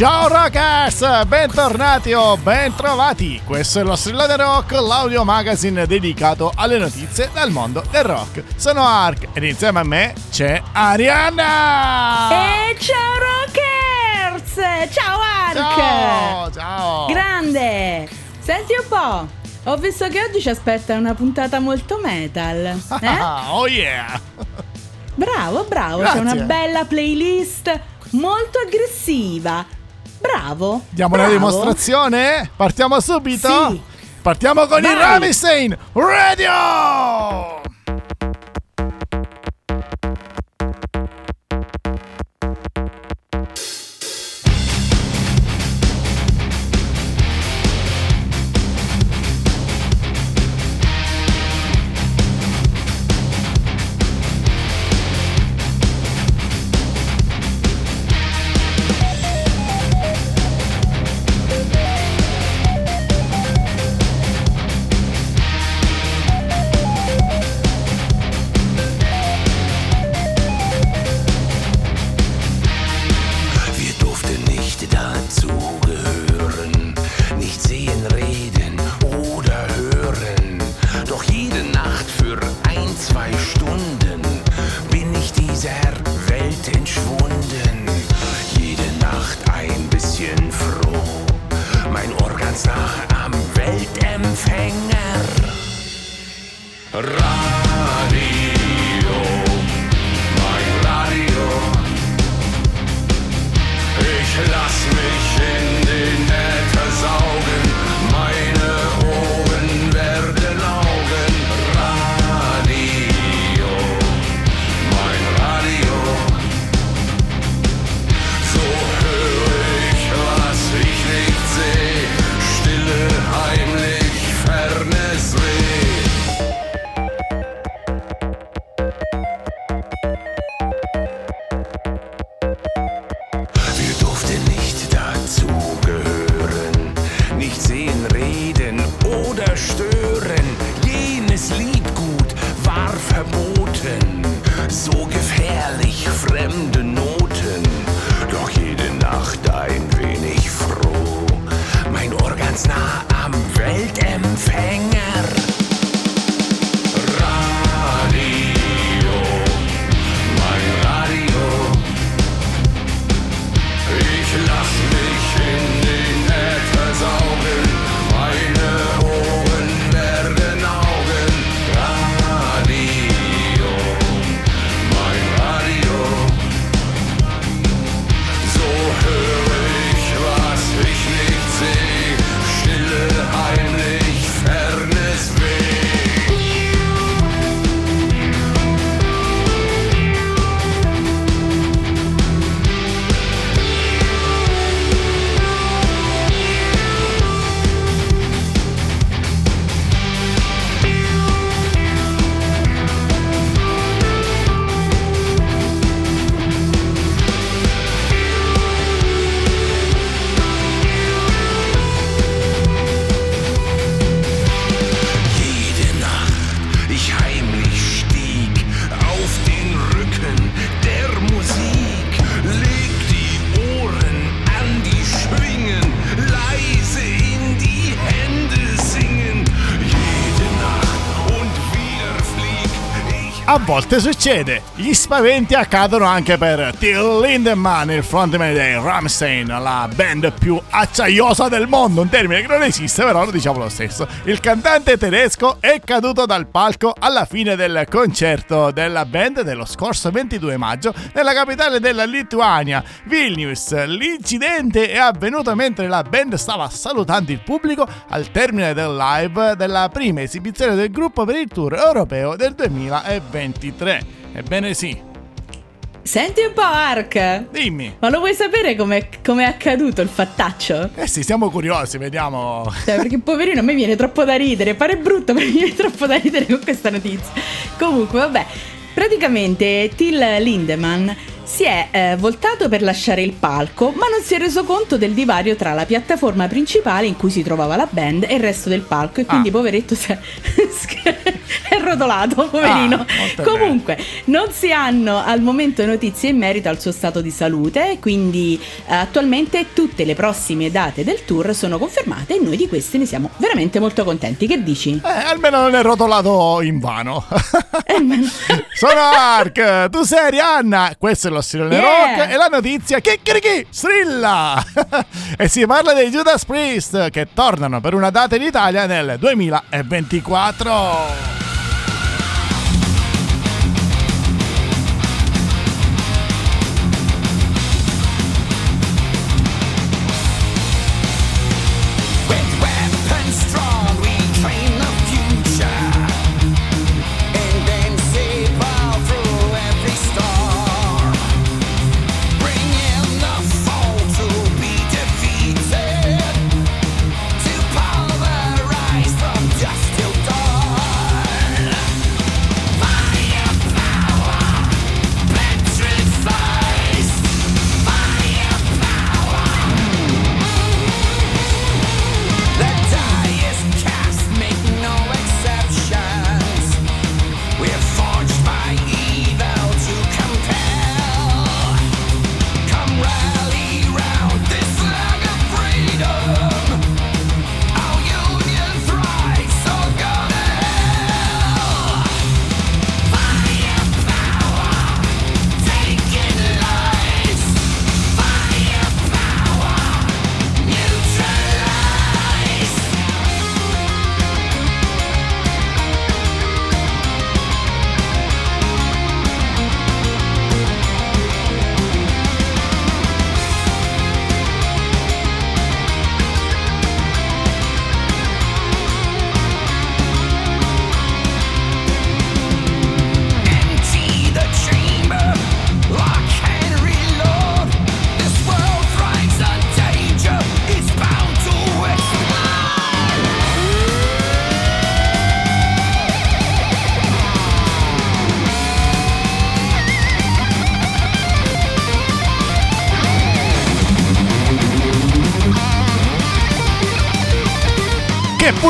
Ciao rockers, bentornati o bentrovati. Questo è lo Strillone Rock, l'audio magazine dedicato alle notizie dal mondo del rock. Sono Ark ed insieme a me c'è Arianna. E ciao rockers! Ciao Ark! Ciao, ciao. Grande! Senti un po', ho visto che oggi ci aspetta una puntata molto metal. Eh? oh yeah. Bravo, bravo, Grazie. c'è una bella playlist molto aggressiva. Bravo. Diamo una bravo. dimostrazione? Partiamo subito? Sì. Partiamo con il Vai. Ramstein Radio! A volte succede, gli spaventi accadono anche per Till Lindemann, il frontman dei Ramstein, la band più acciaiosa del mondo, un termine che non esiste però lo diciamo lo stesso. Il cantante tedesco è caduto dal palco alla fine del concerto della band dello scorso 22 maggio nella capitale della Lituania, Vilnius. L'incidente è avvenuto mentre la band stava salutando il pubblico al termine del live della prima esibizione del gruppo per il tour europeo del 2023. Ebbene sì, Senti un po', Ark. dimmi. Ma lo vuoi sapere come è accaduto il fattaccio? Eh sì, siamo curiosi, vediamo. Cioè, perché poverino a me viene troppo da ridere, pare brutto, ma mi viene troppo da ridere con questa notizia. Comunque, vabbè, praticamente Till Lindemann si è eh, voltato per lasciare il palco, ma non si è reso conto del divario tra la piattaforma principale in cui si trovava la band e il resto del palco e quindi Ah. poveretto si è, è rotolato, poverino. Ah, Comunque, non si hanno al momento notizie in merito al suo stato di salute, quindi eh, attualmente tutte le prossime date del tour sono confermate e noi di queste ne siamo veramente molto contenti. Che dici? Eh, almeno non è rotolato in vano. Eh, Sono Ark, tu sei Arianna, questo è lo Strilone Yeah. Rock e la notizia chicchirichi strilla! e si parla dei Judas Priest che tornano per una data in Italia nel 2024.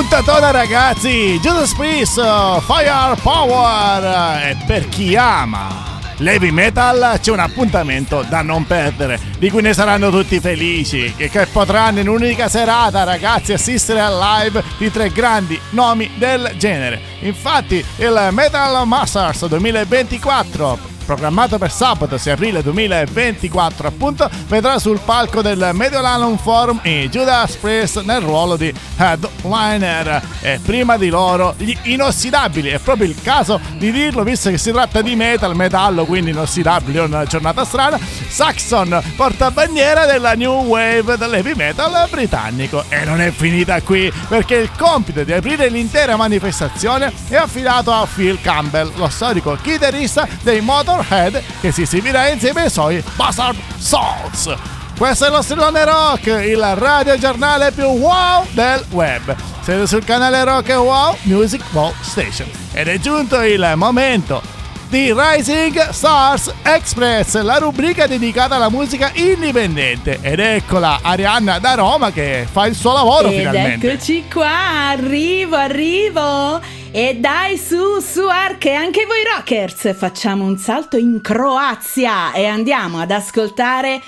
Puntatona ragazzi! Judas Priest, Fire Power! E per chi ama l'heavy metal c'è un appuntamento da non perdere, di cui ne saranno tutti felici, e che potranno in un'unica serata ragazzi assistere al live di tre grandi nomi del genere. Infatti il Metal Masters 2024 programmato per sabato 6 aprile 2024 appunto vedrà sul palco del Mediolanum Forum i Judas Priest nel ruolo di headliner. E prima di loro gli inossidabili. È proprio il caso di dirlo visto che si tratta di metal metallo quindi inossidabili è una giornata strana. Saxon portabandiera della new wave dell'heavy metal britannico. E non è finita qui perché il compito di aprire l'intera manifestazione è affidato a Phil Campbell lo storico chitarrista dei Motorhead che si esibirà insieme ai suoi Bastard Souls questo è lo Strillone Rock, il radiogiornale più wow del web. Siete sul canale Rock e Wow Music Ball Station. Ed è giunto il momento di Rising Stars Express, la rubrica dedicata alla musica indipendente. Ed eccola Arianna da Roma che fa il suo lavoro Ed finalmente. eccoci qua, arrivo, arrivo. E dai su, su Arche, anche voi rockers, facciamo un salto in Croazia e andiamo ad ascoltare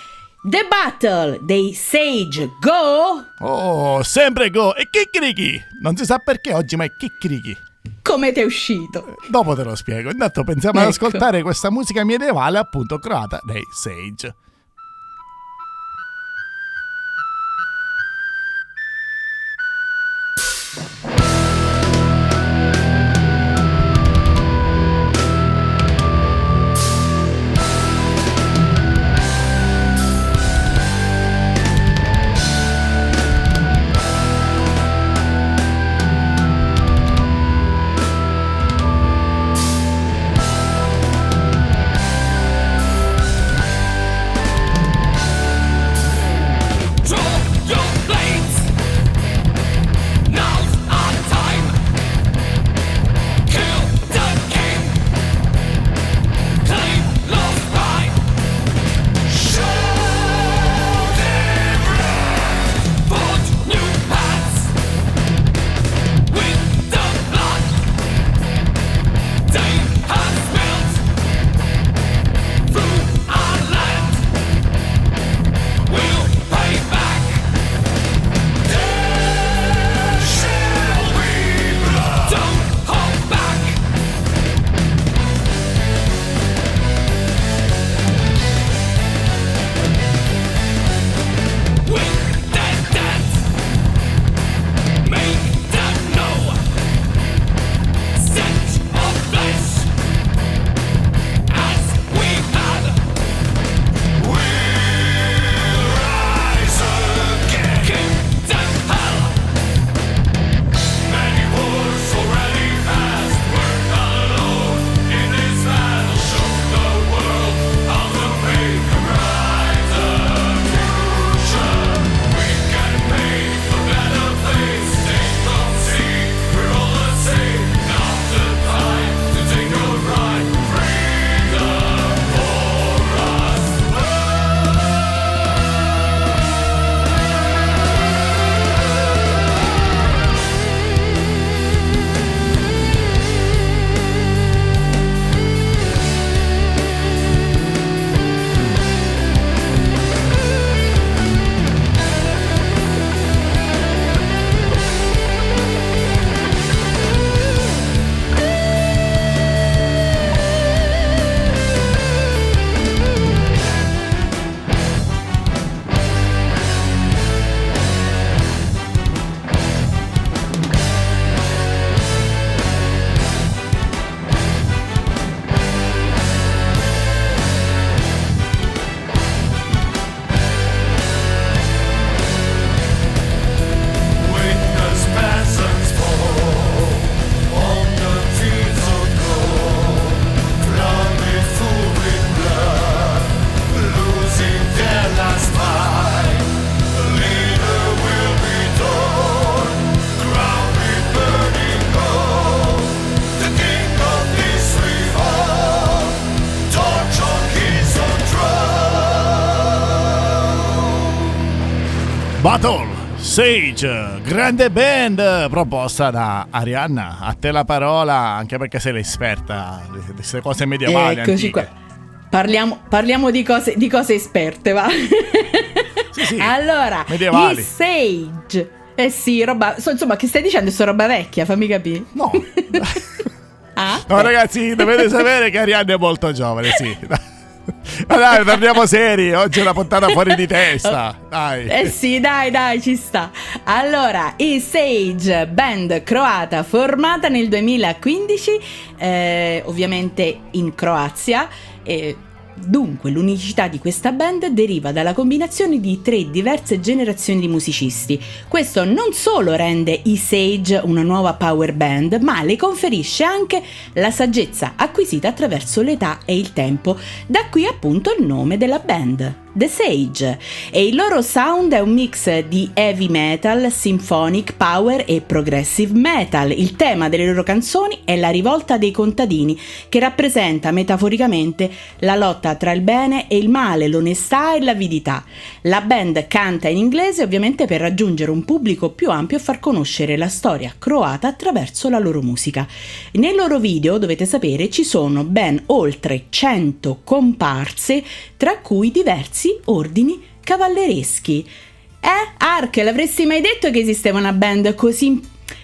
The Battle dei Sage Go. Oh, sempre go e chicchirichi. Non si sa perché oggi, ma è chicchirichi. Come ti è uscito? Dopo te lo spiego. Intanto pensiamo ad Ecco. ascoltare questa musica medievale, appunto croata dei Sage. Battle Sage, grande band proposta da Arianna. A te la parola, anche perché sei l'esperta di queste cose medievali. Eccoci antiche. qua. Parliamo, parliamo di, cose, di cose esperte, va. Sì, sì, allora, medievali. i Sage. Eh sì, roba. so- insomma, che stai dicendo? Sto roba vecchia, fammi capire. No. Ah? no, ragazzi, dovete sapere che Arianna è molto giovane, sì. Ma dai, torniamo seri. Oggi è una puntata fuori di testa. Dai. Eh sì, dai, dai, ci sta. Allora, i Sage, band croata formata nel 2015, eh, ovviamente in Croazia. eh, dunque, l'unicità di questa band deriva dalla combinazione di tre diverse generazioni di musicisti. Questo non solo rende i Sage una nuova power band, ma le conferisce anche la saggezza acquisita attraverso l'età e il tempo. Da qui appunto il nome della band. The Sage e il loro sound è un mix di heavy metal, symphonic, power e progressive metal. Il tema delle loro canzoni è la rivolta dei contadini, che rappresenta metaforicamente la lotta tra il bene e il male, l'onestà e l'avidità. La band canta in inglese ovviamente per raggiungere un pubblico più ampio e far conoscere la storia croata attraverso la loro musica. Nel loro video, dovete sapere, ci sono ben oltre 100 comparse, tra cui diversi ordini cavallereschi. Eh, Ark, l'avresti mai detto che esisteva una band così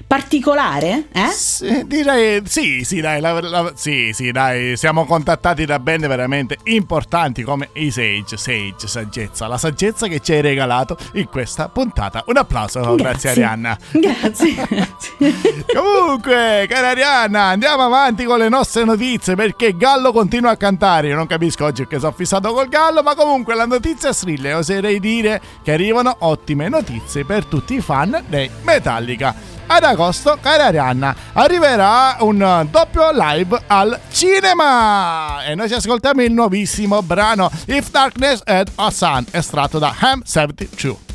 particolare? Eh? Sì, direi sì, sì, dai, la- la- sì, sì, dai, siamo contattati da band veramente importanti come i Sage, Sage, saggezza, la saggezza che ci hai regalato in questa puntata. Un applauso, grazie, Arianna. Grazie. grazie. Comunque, cara Arianna, andiamo avanti con le nostre notizie perché Gallo continua a cantare. Io non capisco oggi che sono fissato col Gallo, ma comunque la notizia strilla e oserei dire che arrivano ottime notizie per tutti i fan dei Metallica. Ad agosto, cara Arianna, arriverà un doppio live al cinema e noi ci ascoltiamo il nuovissimo brano If Darkness Had a Sun, estratto da Ham 72.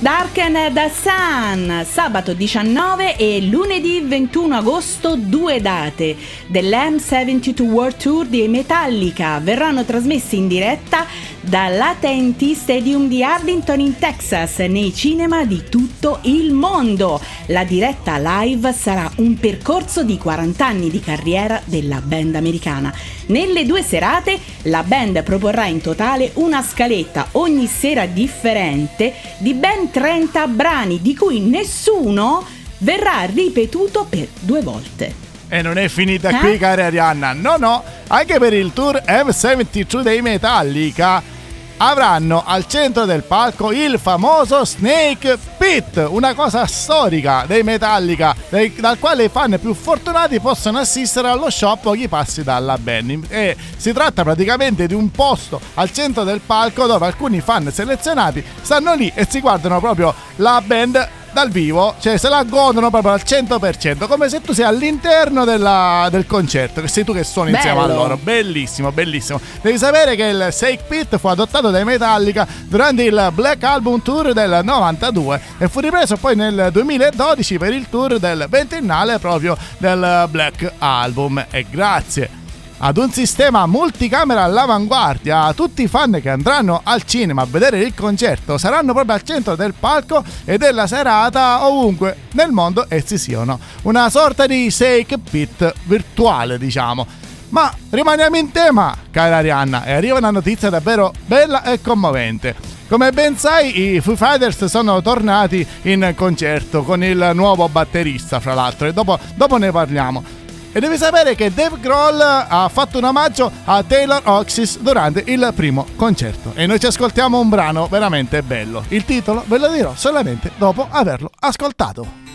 Darken the Sun, sabato 19 e lunedì 21 agosto, due date. dell'M72 World Tour di Metallica verranno trasmessi in diretta dall'AT&T Stadium di Arlington in Texas nei cinema di tutto il mondo. La diretta live sarà un percorso di 40 anni di carriera della band americana. Nelle due serate la band proporrà in totale una scaletta ogni sera differente di ben 30 brani di cui nessuno verrà ripetuto per due volte. E non è finita Eh? qui, cara Arianna. No, no, anche per il tour M72 dei Metallica avranno al centro del palco il famoso Snake Pit, una cosa storica dei Metallica, dal quale i fan più fortunati possono assistere allo show a pochi passi dalla band. E si tratta praticamente di un posto al centro del palco dove alcuni fan selezionati stanno lì e si guardano proprio la band dal vivo, cioè se la godono proprio al 100%, come se tu sei all'interno della- del concerto, che sei tu che suoni insieme a Bello. loro. Bellissimo, bellissimo. Devi sapere che il Sake Pit fu adottato dai Metallica durante il Black Album Tour del 92 e fu ripreso poi nel 2012 per il tour del ventennale proprio del Black Album. E grazie ad un sistema multicamera all'avanguardia. Tutti i fan che andranno al cinema a vedere il concerto saranno proprio al centro del palco e della serata ovunque nel mondo essi siano. Una sorta di Shake Pit virtuale, diciamo. Ma rimaniamo in tema, cara Arianna, e arriva una notizia davvero bella e commovente. Come ben sai, i Foo Fighters sono tornati in concerto con il nuovo batterista, fra l'altro, e dopo, dopo ne parliamo. E devi sapere che Dave Grohl ha fatto un omaggio a Taylor Oxys durante il primo concerto. E noi ci ascoltiamo un brano veramente bello. Il titolo ve lo dirò solamente dopo averlo ascoltato.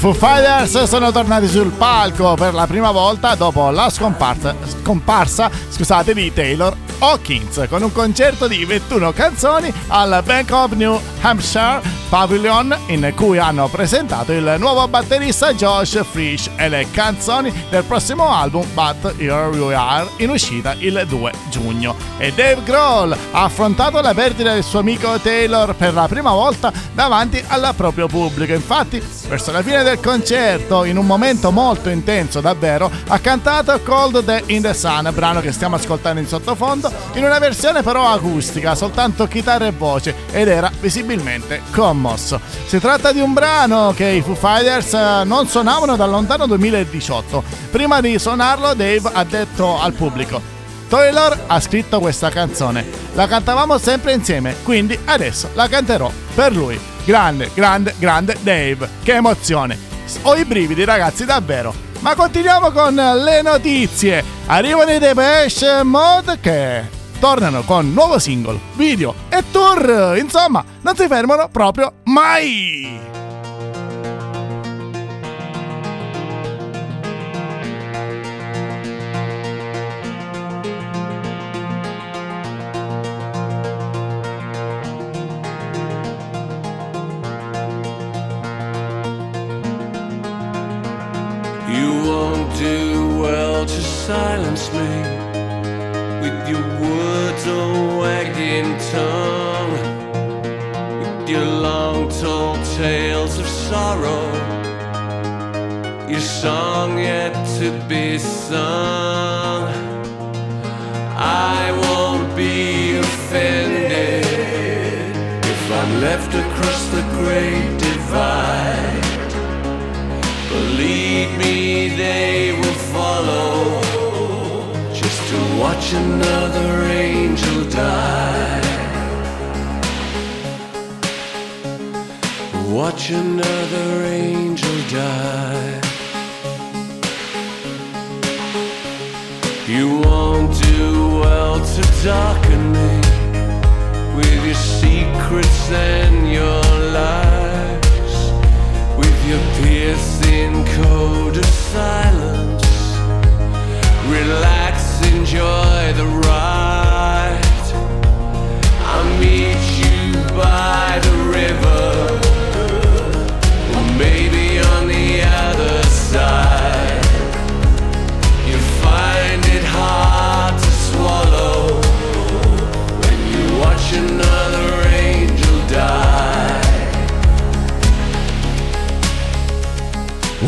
Foo Fighters sono tornati sul palco per la prima volta dopo la scomparsa, scomparsa scusate, di Taylor Hawkins con un concerto di 21 canzoni al Bank of New Hampshire Pavilion in cui hanno presentato il nuovo batterista Josh Frisch e le canzoni del prossimo album But Here We Are in uscita il 2 giugno. E Dave Grohl ha affrontato la perdita del suo amico Taylor per la prima volta davanti al proprio pubblico. Infatti, verso la fine del concerto, in un momento molto intenso davvero, ha cantato Cold Day in the Sun, brano che stiamo ascoltando in sottofondo, in una versione però acustica, soltanto chitarra e voce, ed era visibilmente commosso. Si tratta di un brano che i Foo Fighters eh, non suonavano dal lontano 2018. Prima di suonarlo, Dave ha detto al pubblico. Taylor ha scritto questa canzone. La cantavamo sempre insieme, quindi adesso la canterò per lui. Grande, grande, grande Dave. Che emozione. Ho i brividi ragazzi, davvero. Ma continuiamo con le notizie. Arrivano i Depeche Mode che tornano con nuovo singolo, video e tour. Insomma, non si fermano proprio mai. Silence me or wagging tongue, with your long told tales of sorrow, your song yet to be sung. I won't be offended if I'm left across the great divide. Believe me, they will watch another angel die. Watch another angel die. You won't do well to darken me with your secrets and your lies with your piercing code of silence. Relax, enjoy the ride. I'll meet you by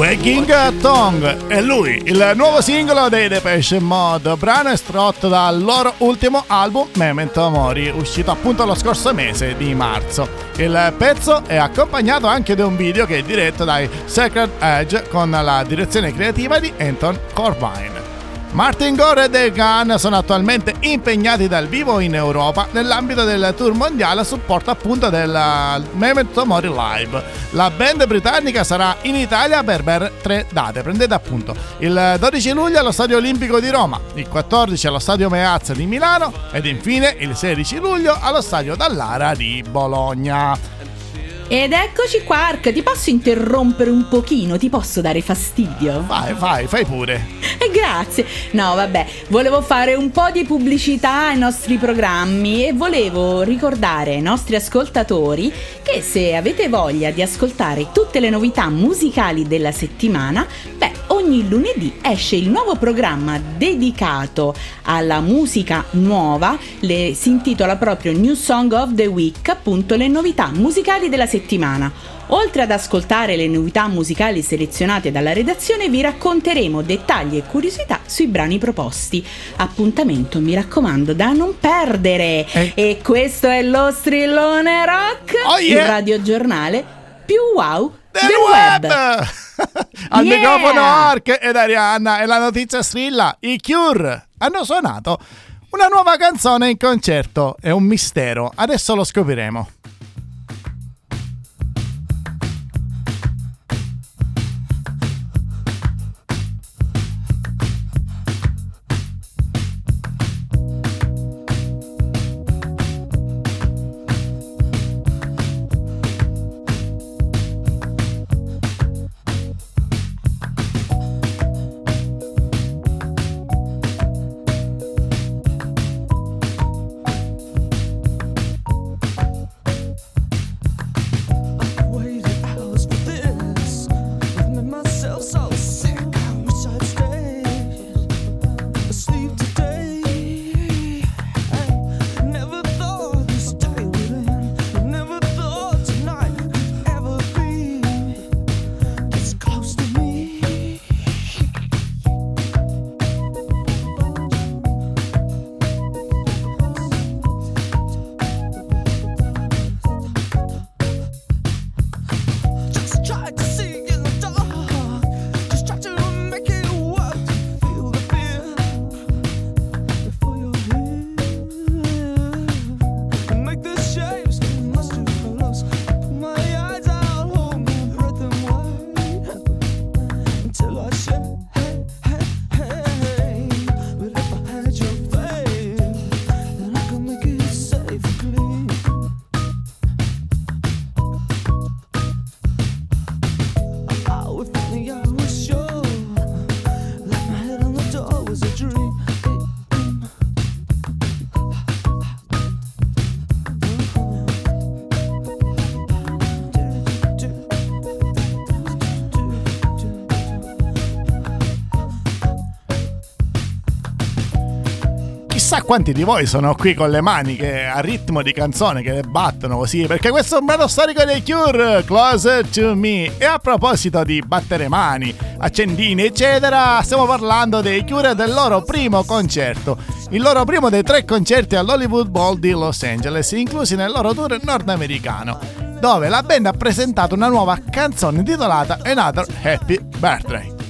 Wagging Tongue è lui, il nuovo singolo dei Depeche Mode, brano estratto dal loro ultimo album Memento Mori, uscito appunto lo scorso mese di marzo. Il pezzo è accompagnato anche da un video che è diretto dai Sacred Edge con la direzione creativa di Anton Corbijn. Martin Gore e Dave Gunn sono attualmente impegnati dal vivo in Europa nell'ambito del tour mondiale a supporto appunto del Memento Mori Live. La band britannica sarà in Italia per ben tre date, prendete appunto il 12 luglio allo Stadio Olimpico di Roma, il 14 allo Stadio Meazza di Milano ed infine il 16 luglio allo Stadio Dallara di Bologna. Ed eccoci qua, Ark, ti posso interrompere un pochino? Ti posso dare fastidio? Vai, vai, fai pure. Eh, grazie. No, vabbè, volevo fare un po' di pubblicità ai nostri programmi e volevo ricordare ai nostri ascoltatori che se avete voglia di ascoltare tutte le novità musicali della settimana, beh, ogni lunedì esce il nuovo programma dedicato alla musica nuova, le- si intitola proprio New Song of the Week, appunto le novità musicali della settimana. Oltre ad ascoltare le novità musicali selezionate dalla redazione, vi racconteremo dettagli e curiosità sui brani proposti. Appuntamento, mi raccomando, da non perdere. Eh. E questo è lo strillone rock, Oh, yeah. il radiogiornale più wow del del, web! Al Yeah! microfono Ark ed Arianna e la notizia strilla, i Cure hanno suonato una nuova canzone in concerto, è un mistero, adesso lo scopriremo. Quanti di voi sono qui con le mani che a ritmo di canzone che le battono così, perché questo è un brano storico dei Cure, Closer to Me. E a proposito di battere mani, accendini, eccetera, stiamo parlando dei Cure del loro primo concerto. Il loro primo dei tre concerti all'Hollywood Bowl di Los Angeles, inclusi nel loro tour nordamericano, dove la band ha presentato una nuova canzone intitolata Another Happy Birthday.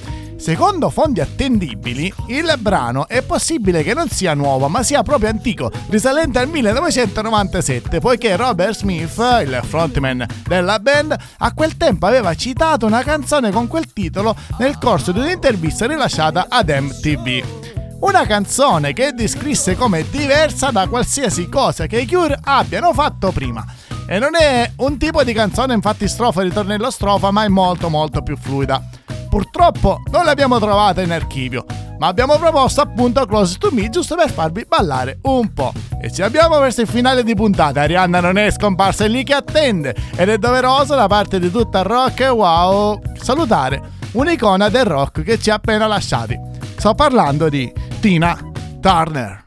Secondo fonti attendibili, il brano è possibile che non sia nuovo, ma sia proprio antico, risalente al 1997, poiché Robert Smith, il frontman della band, a quel tempo aveva citato una canzone con quel titolo nel corso di un'intervista rilasciata ad MTV. Una canzone che descrisse come diversa da qualsiasi cosa che i Cure abbiano fatto prima. E non è un tipo di canzone infatti strofa ritornello strofa, ma è molto molto più fluida. Purtroppo non l'abbiamo trovata in archivio, ma abbiamo proposto appunto Close to Me giusto per farvi ballare un po'. E ci abbiamo verso il finale di puntata, Arianna non è scomparsa, è lì che attende ed è doveroso da parte di tutta Rock e Wow salutare un'icona del rock che ci ha appena lasciati. Sto parlando di Tina Turner.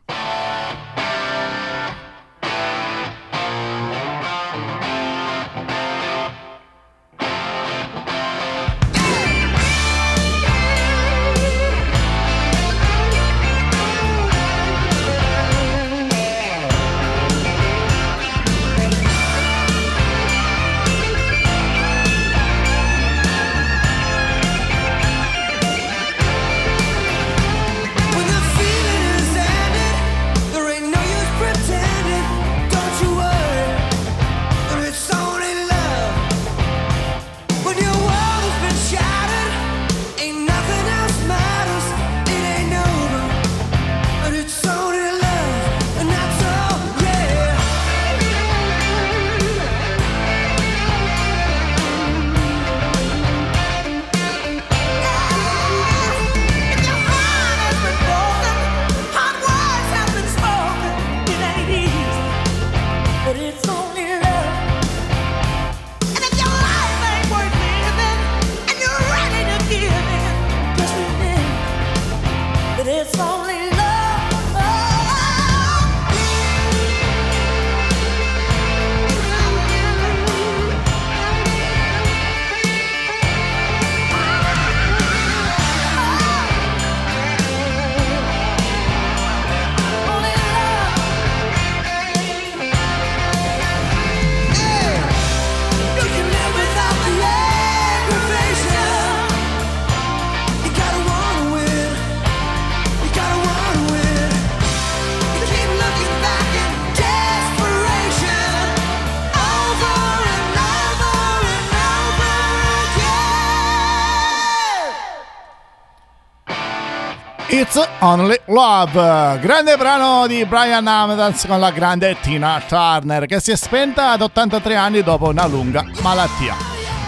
It's Only Love, grande brano di Brian Adams con la grande Tina Turner che si è spenta ad 83 anni dopo una lunga malattia.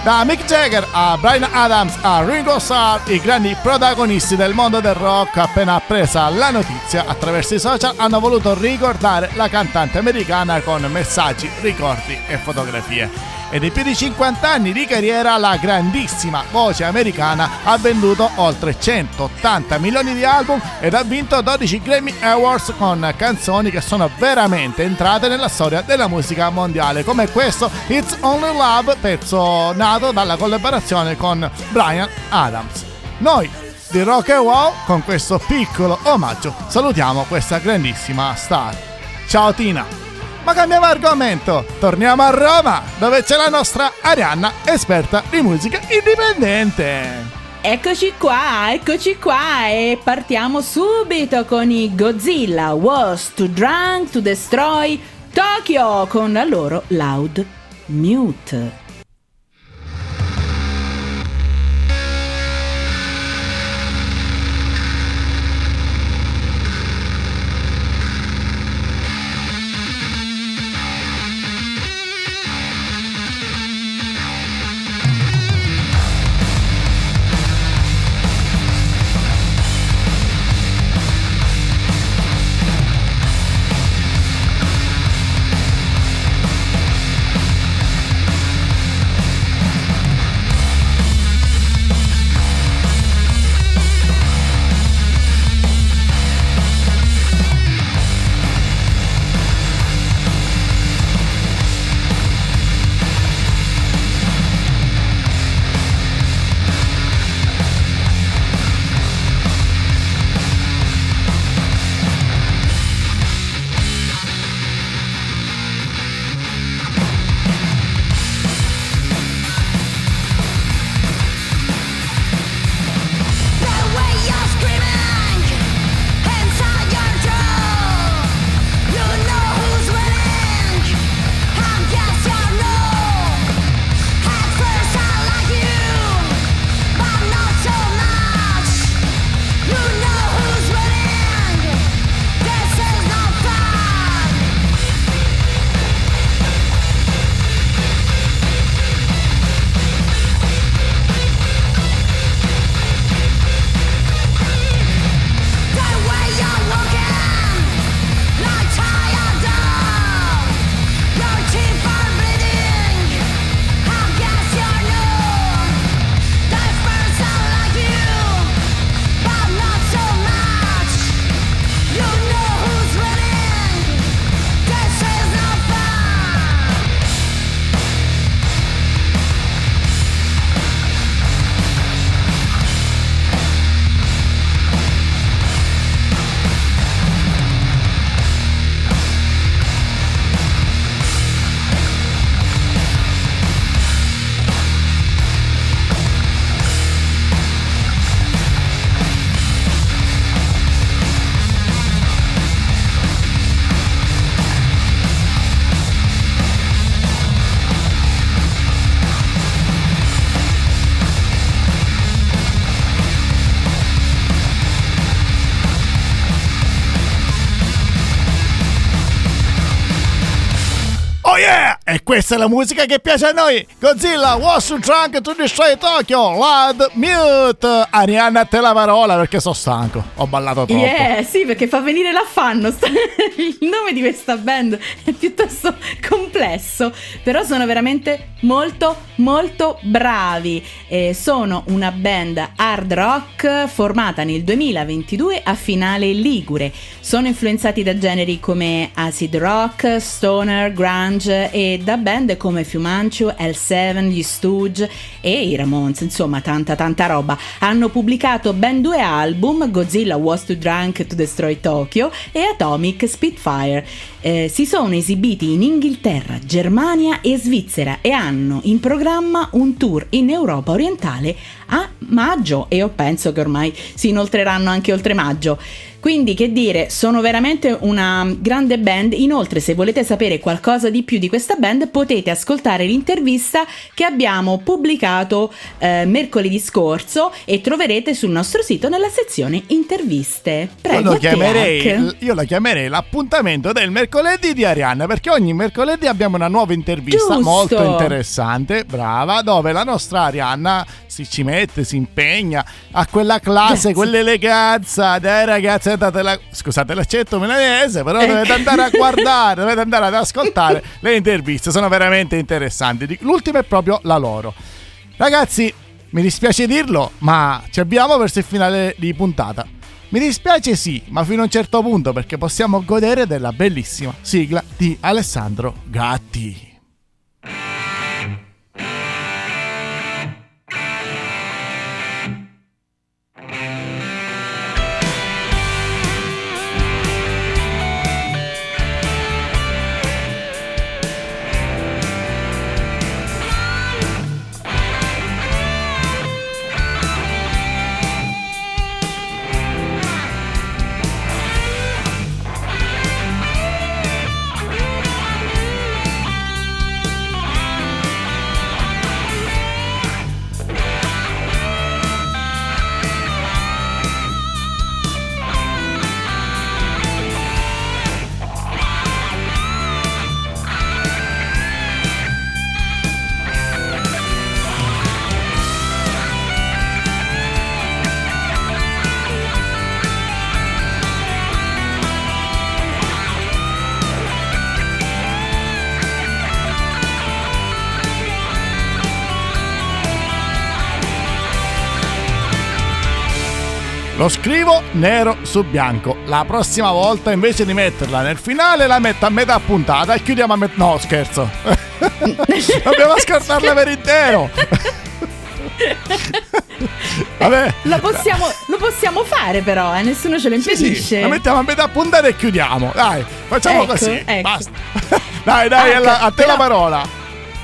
Da Mick Jagger a Brian Adams a Ringo Starr, i grandi protagonisti del mondo del rock appena appresa la notizia attraverso i social hanno voluto ricordare la cantante americana con messaggi, ricordi e fotografie. Ed in più di 50 anni di carriera la grandissima voce americana ha venduto oltre 180 milioni di album ed ha vinto 12 Grammy Awards con canzoni che sono veramente entrate nella storia della musica mondiale, come questo It's Only Love, pezzo nato dalla collaborazione con Brian Adams. Noi di Rock and Wow con questo piccolo omaggio salutiamo questa grandissima star. Ciao Tina! Ma cambiamo argomento, torniamo a Roma, dove c'è la nostra Arianna, esperta di musica indipendente. Eccoci qua, eccoci qua e partiamo subito con i Godzilla Was Too Drunk to Destroy Tokyo con la loro Loud Mute. Questa è la musica che piace a noi. Godzilla was drunk to destroy Tokyo. Loud mute. Arianna, a te la parola perché sono stanco. Ho ballato troppo. Yeah, sì, perché fa venire l'affanno. Il nome di questa band è piuttosto complesso, però sono veramente molto, molto bravi. Eh, sono una band hard rock formata nel 2022 a finale Ligure. Sono influenzati da generi come acid rock, stoner, grunge e da come Fiumancio, L7, gli Stooge e i Ramones, insomma tanta tanta roba. Hanno pubblicato ben due album, Godzilla Was Too Drunk to Destroy Tokyo e Atomic Spitfire. Eh, si sono esibiti in Inghilterra, Germania e Svizzera e hanno in programma un tour in Europa orientale a maggio e io penso che ormai si inoltreranno anche oltre maggio. Quindi che dire, sono veramente una grande band. Inoltre, se volete sapere qualcosa di più di questa band, potete ascoltare l'intervista che abbiamo pubblicato eh, mercoledì scorso e troverete sul nostro sito nella sezione interviste. Prego, Io chiamerei, io la chiamerei l'appuntamento del mercoledì di Arianna perché ogni mercoledì abbiamo una nuova intervista Giusto. molto interessante, brava, dove la nostra Arianna si ci mette, si impegna a quella classe, quell'eleganza dai ragazzi, la- scusate l'accento milanese, però Ecco. dovete andare a guardare, dovete andare ad ascoltare le interviste, sono veramente interessanti. L'ultima è proprio la loro. Ragazzi, mi dispiace dirlo, ma ci abbiamo verso il finale di puntata. Mi dispiace sì, ma fino a un certo punto perché possiamo godere della bellissima sigla di Alessandro Gatti. Lo scrivo nero su bianco. La prossima volta invece di metterla nel finale la metto a metà puntata e chiudiamo a metà... No, scherzo. Dobbiamo ascoltarla per intero. Vabbè. Lo possiamo, lo possiamo fare però, eh, nessuno ce lo Sì, sì, impedisce. la mettiamo a metà puntata e chiudiamo. Dai, facciamo Ecco, così. ecco. Basta. Dai, dai, Ah, alla- a te però- la parola.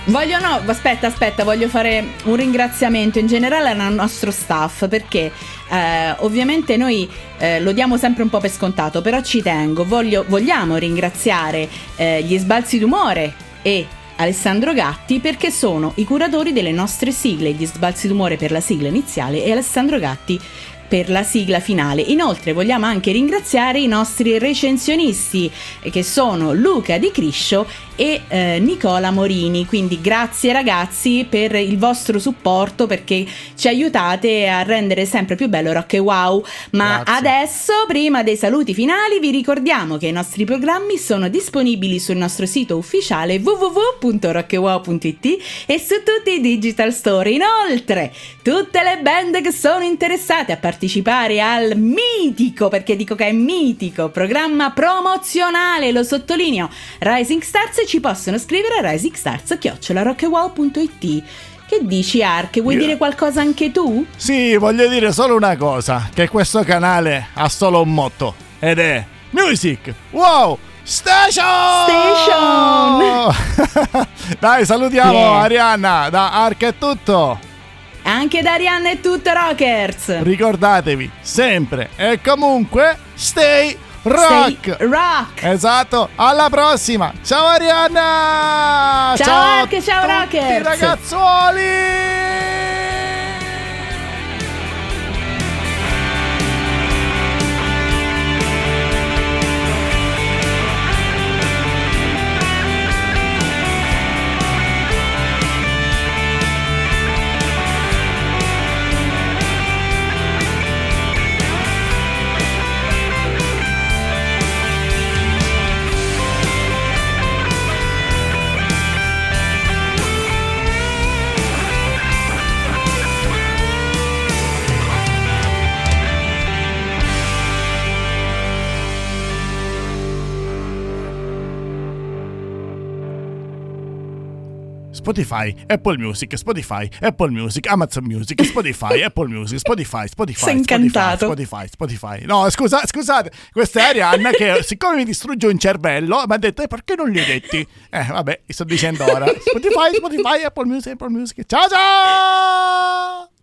Voglio no, aspetta, aspetta, voglio fare un ringraziamento in generale al nostro staff perché eh, ovviamente noi eh, lo diamo sempre un po' per scontato, però ci tengo, voglio- vogliamo ringraziare eh, gli sbalzi d'umore e Alessandro Gatti perché sono i curatori delle nostre sigle, gli sbalzi d'umore per la sigla iniziale e Alessandro Gatti per la sigla finale. Inoltre vogliamo anche ringraziare i nostri recensionisti eh, che sono Luca Di Criscio e eh, Nicola Morini. Quindi grazie ragazzi per il vostro supporto perché ci aiutate a rendere sempre più bello Rock e Wow. Ma Grazie. adesso, prima dei saluti finali, vi ricordiamo che i nostri programmi sono disponibili sul nostro sito ufficiale www.rockewow.it e su tutti i digital store. Inoltre, tutte le band che sono interessate a partecipare al mitico, perché dico che è mitico, programma promozionale, lo sottolineo, Rising Stars ci possono scrivere a risingstars.rockewow.it. Che dici Ark? Vuoi Io- dire qualcosa anche tu? Sì, voglio dire solo una cosa, che questo canale ha solo un motto, ed è Music Wow Station! Station! Dai, salutiamo Yeah. Arianna, da Ark è tutto. Anche da Arianna e tutto Rockers! Ricordatevi sempre e comunque stay rock. Rock! Esatto, alla prossima. Ciao Arianna! Ciao, ciao, a tutti, Rockers. ragazzuoli! Spotify, Apple Music, Spotify, Apple Music, Amazon Music, Spotify, Apple Music, Spotify, Spotify, Sei incantato. Spotify, Spotify, Spotify. No, scusa, scusate, questa è Arianna che siccome mi distrugge un cervello mi ha detto "E perché non li hai detti? Eh, vabbè, sto dicendo ora. Spotify, Spotify, Apple Music, Apple Music. Ciao ciao!